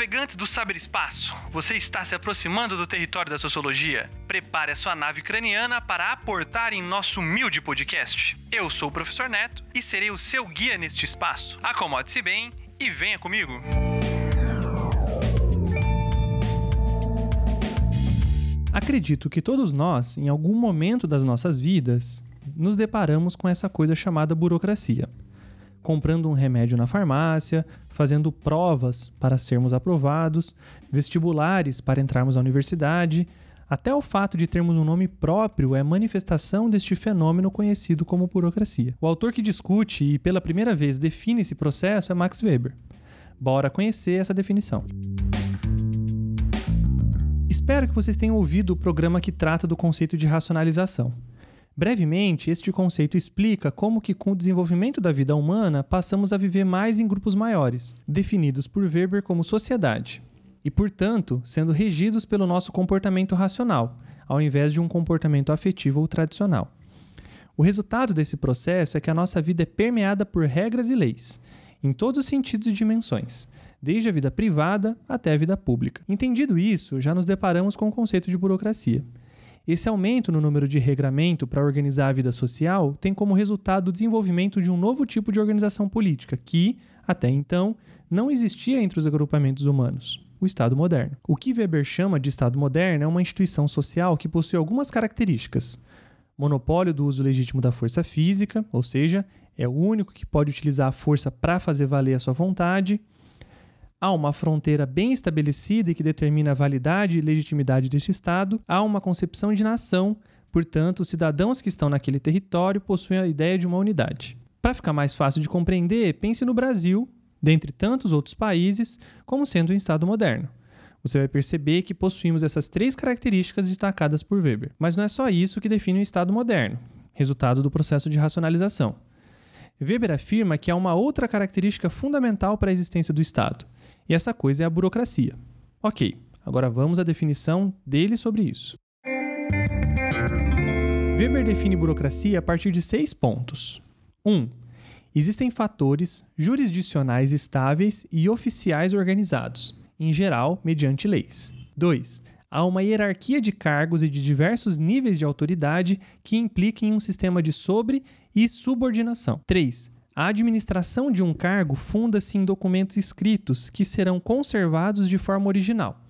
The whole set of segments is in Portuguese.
navegantes do saberespaço, você está se aproximando do território da sociologia? Prepare a sua nave craniana para aportar em nosso humilde podcast. Eu sou o professor Neto e serei o seu guia neste espaço. Acomode-se bem e venha comigo. Acredito que todos nós, em algum momento das nossas vidas, nos deparamos com essa coisa chamada burocracia. Comprando um remédio na farmácia, fazendo provas para sermos aprovados, vestibulares para entrarmos à universidade, até o fato de termos um nome próprio é manifestação deste fenômeno conhecido como burocracia. O autor que discute e pela primeira vez define esse processo é Max Weber. Bora conhecer essa definição. Espero que vocês tenham ouvido o programa que trata do conceito de racionalização. Brevemente, este conceito explica como que com o desenvolvimento da vida humana passamos a viver mais em grupos maiores, definidos por Weber como sociedade, e portanto, sendo regidos pelo nosso comportamento racional, ao invés de um comportamento afetivo ou tradicional. O resultado desse processo é que a nossa vida é permeada por regras e leis, em todos os sentidos e dimensões, desde a vida privada até a vida pública. Entendido isso, já nos deparamos com o conceito de burocracia. Esse aumento no número de regramento para organizar a vida social tem como resultado o desenvolvimento de um novo tipo de organização política que, até então, não existia entre os agrupamentos humanos o Estado moderno. O que Weber chama de Estado moderno é uma instituição social que possui algumas características. Monopólio do uso legítimo da força física, ou seja, é o único que pode utilizar a força para fazer valer a sua vontade. Há uma fronteira bem estabelecida e que determina a validade e legitimidade desse Estado. Há uma concepção de nação, portanto, os cidadãos que estão naquele território possuem a ideia de uma unidade. Para ficar mais fácil de compreender, pense no Brasil, dentre tantos outros países, como sendo um Estado moderno. Você vai perceber que possuímos essas três características destacadas por Weber. Mas não é só isso que define um Estado moderno, resultado do processo de racionalização. Weber afirma que há uma outra característica fundamental para a existência do Estado, e essa coisa é a burocracia. Ok, agora vamos à definição dele sobre isso. Weber define burocracia a partir de seis pontos. 1. Um, existem fatores jurisdicionais estáveis e oficiais organizados, em geral mediante leis. 2. Há uma hierarquia de cargos e de diversos níveis de autoridade que implica em um sistema de sobre e subordinação. 3. A administração de um cargo funda-se em documentos escritos que serão conservados de forma original.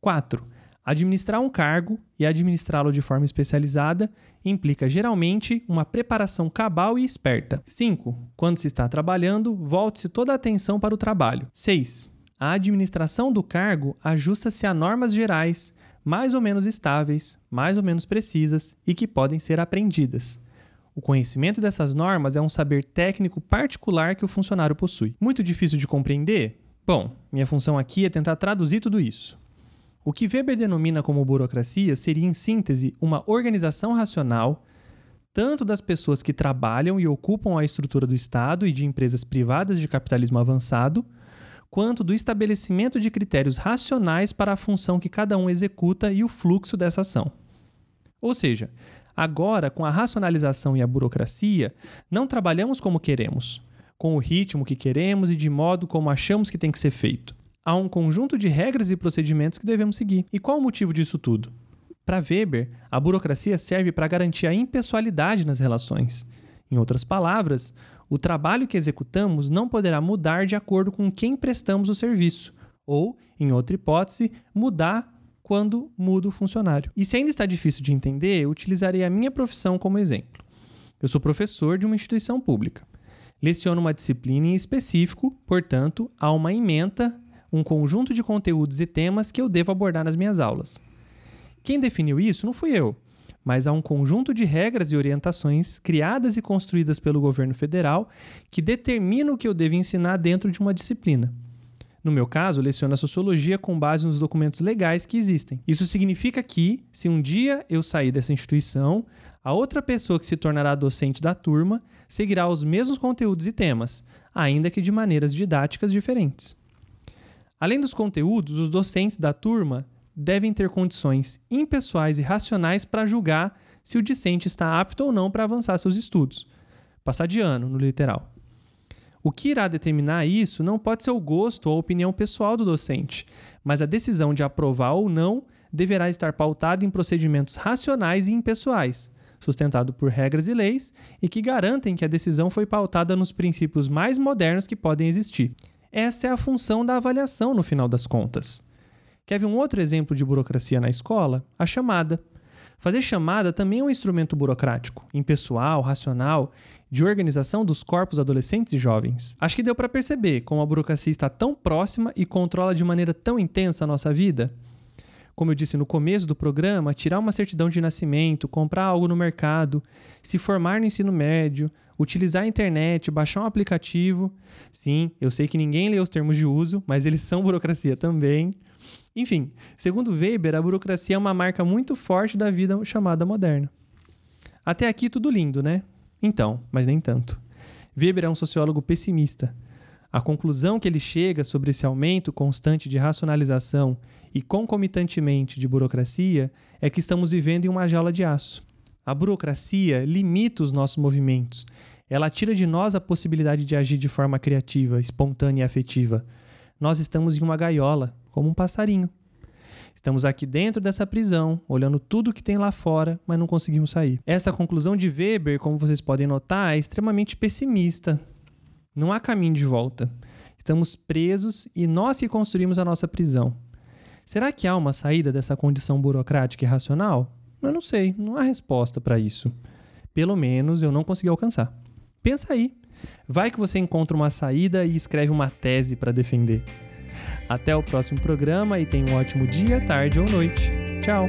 4. Administrar um cargo e administrá-lo de forma especializada implica geralmente uma preparação cabal e esperta. 5. Quando se está trabalhando, volte-se toda a atenção para o trabalho. 6. A administração do cargo ajusta-se a normas gerais, mais ou menos estáveis, mais ou menos precisas e que podem ser aprendidas. O conhecimento dessas normas é um saber técnico particular que o funcionário possui. Muito difícil de compreender? Bom, minha função aqui é tentar traduzir tudo isso. O que Weber denomina como burocracia seria, em síntese, uma organização racional, tanto das pessoas que trabalham e ocupam a estrutura do Estado e de empresas privadas de capitalismo avançado, quanto do estabelecimento de critérios racionais para a função que cada um executa e o fluxo dessa ação. Ou seja, Agora, com a racionalização e a burocracia, não trabalhamos como queremos, com o ritmo que queremos e de modo como achamos que tem que ser feito. Há um conjunto de regras e procedimentos que devemos seguir. E qual o motivo disso tudo? Para Weber, a burocracia serve para garantir a impessoalidade nas relações. Em outras palavras, o trabalho que executamos não poderá mudar de acordo com quem prestamos o serviço, ou, em outra hipótese, mudar quando mudo o funcionário. E se ainda está difícil de entender, eu utilizarei a minha profissão como exemplo. Eu sou professor de uma instituição pública. Leciono uma disciplina em específico, portanto, há uma ementa, um conjunto de conteúdos e temas que eu devo abordar nas minhas aulas. Quem definiu isso não fui eu, mas há um conjunto de regras e orientações criadas e construídas pelo governo federal que determinam o que eu devo ensinar dentro de uma disciplina. No meu caso, leciono sociologia com base nos documentos legais que existem. Isso significa que, se um dia eu sair dessa instituição, a outra pessoa que se tornará docente da turma seguirá os mesmos conteúdos e temas, ainda que de maneiras didáticas diferentes. Além dos conteúdos, os docentes da turma devem ter condições impessoais e racionais para julgar se o discente está apto ou não para avançar seus estudos. Passar de ano, no literal. O que irá determinar isso não pode ser o gosto ou a opinião pessoal do docente, mas a decisão de aprovar ou não deverá estar pautada em procedimentos racionais e impessoais, sustentado por regras e leis e que garantem que a decisão foi pautada nos princípios mais modernos que podem existir. Essa é a função da avaliação no final das contas. Quer ver um outro exemplo de burocracia na escola? A chamada. Fazer chamada também é um instrumento burocrático, impessoal, racional, de organização dos corpos adolescentes e jovens. Acho que deu para perceber como a burocracia está tão próxima e controla de maneira tão intensa a nossa vida. Como eu disse no começo do programa, tirar uma certidão de nascimento, comprar algo no mercado, se formar no ensino médio, utilizar a internet, baixar um aplicativo. Sim, eu sei que ninguém lê os termos de uso, mas eles são burocracia também. Enfim, segundo Weber, a burocracia é uma marca muito forte da vida chamada moderna. Até aqui tudo lindo, né? Então, mas nem tanto. Weber é um sociólogo pessimista. A conclusão que ele chega sobre esse aumento constante de racionalização e concomitantemente de burocracia é que estamos vivendo em uma jaula de aço. A burocracia limita os nossos movimentos. Ela tira de nós a possibilidade de agir de forma criativa, espontânea e afetiva. Nós estamos em uma gaiola, como um passarinho. Estamos aqui dentro dessa prisão, olhando tudo que tem lá fora, mas não conseguimos sair. Esta conclusão de Weber, como vocês podem notar, é extremamente pessimista. Não há caminho de volta. Estamos presos e nós que construímos a nossa prisão. Será que há uma saída dessa condição burocrática e racional? Eu não sei, não há resposta para isso. Pelo menos eu não consegui alcançar. Pensa aí. Vai que você encontra uma saída e escreve uma tese para defender. Até o próximo programa e tenha um ótimo dia, tarde ou noite. Tchau!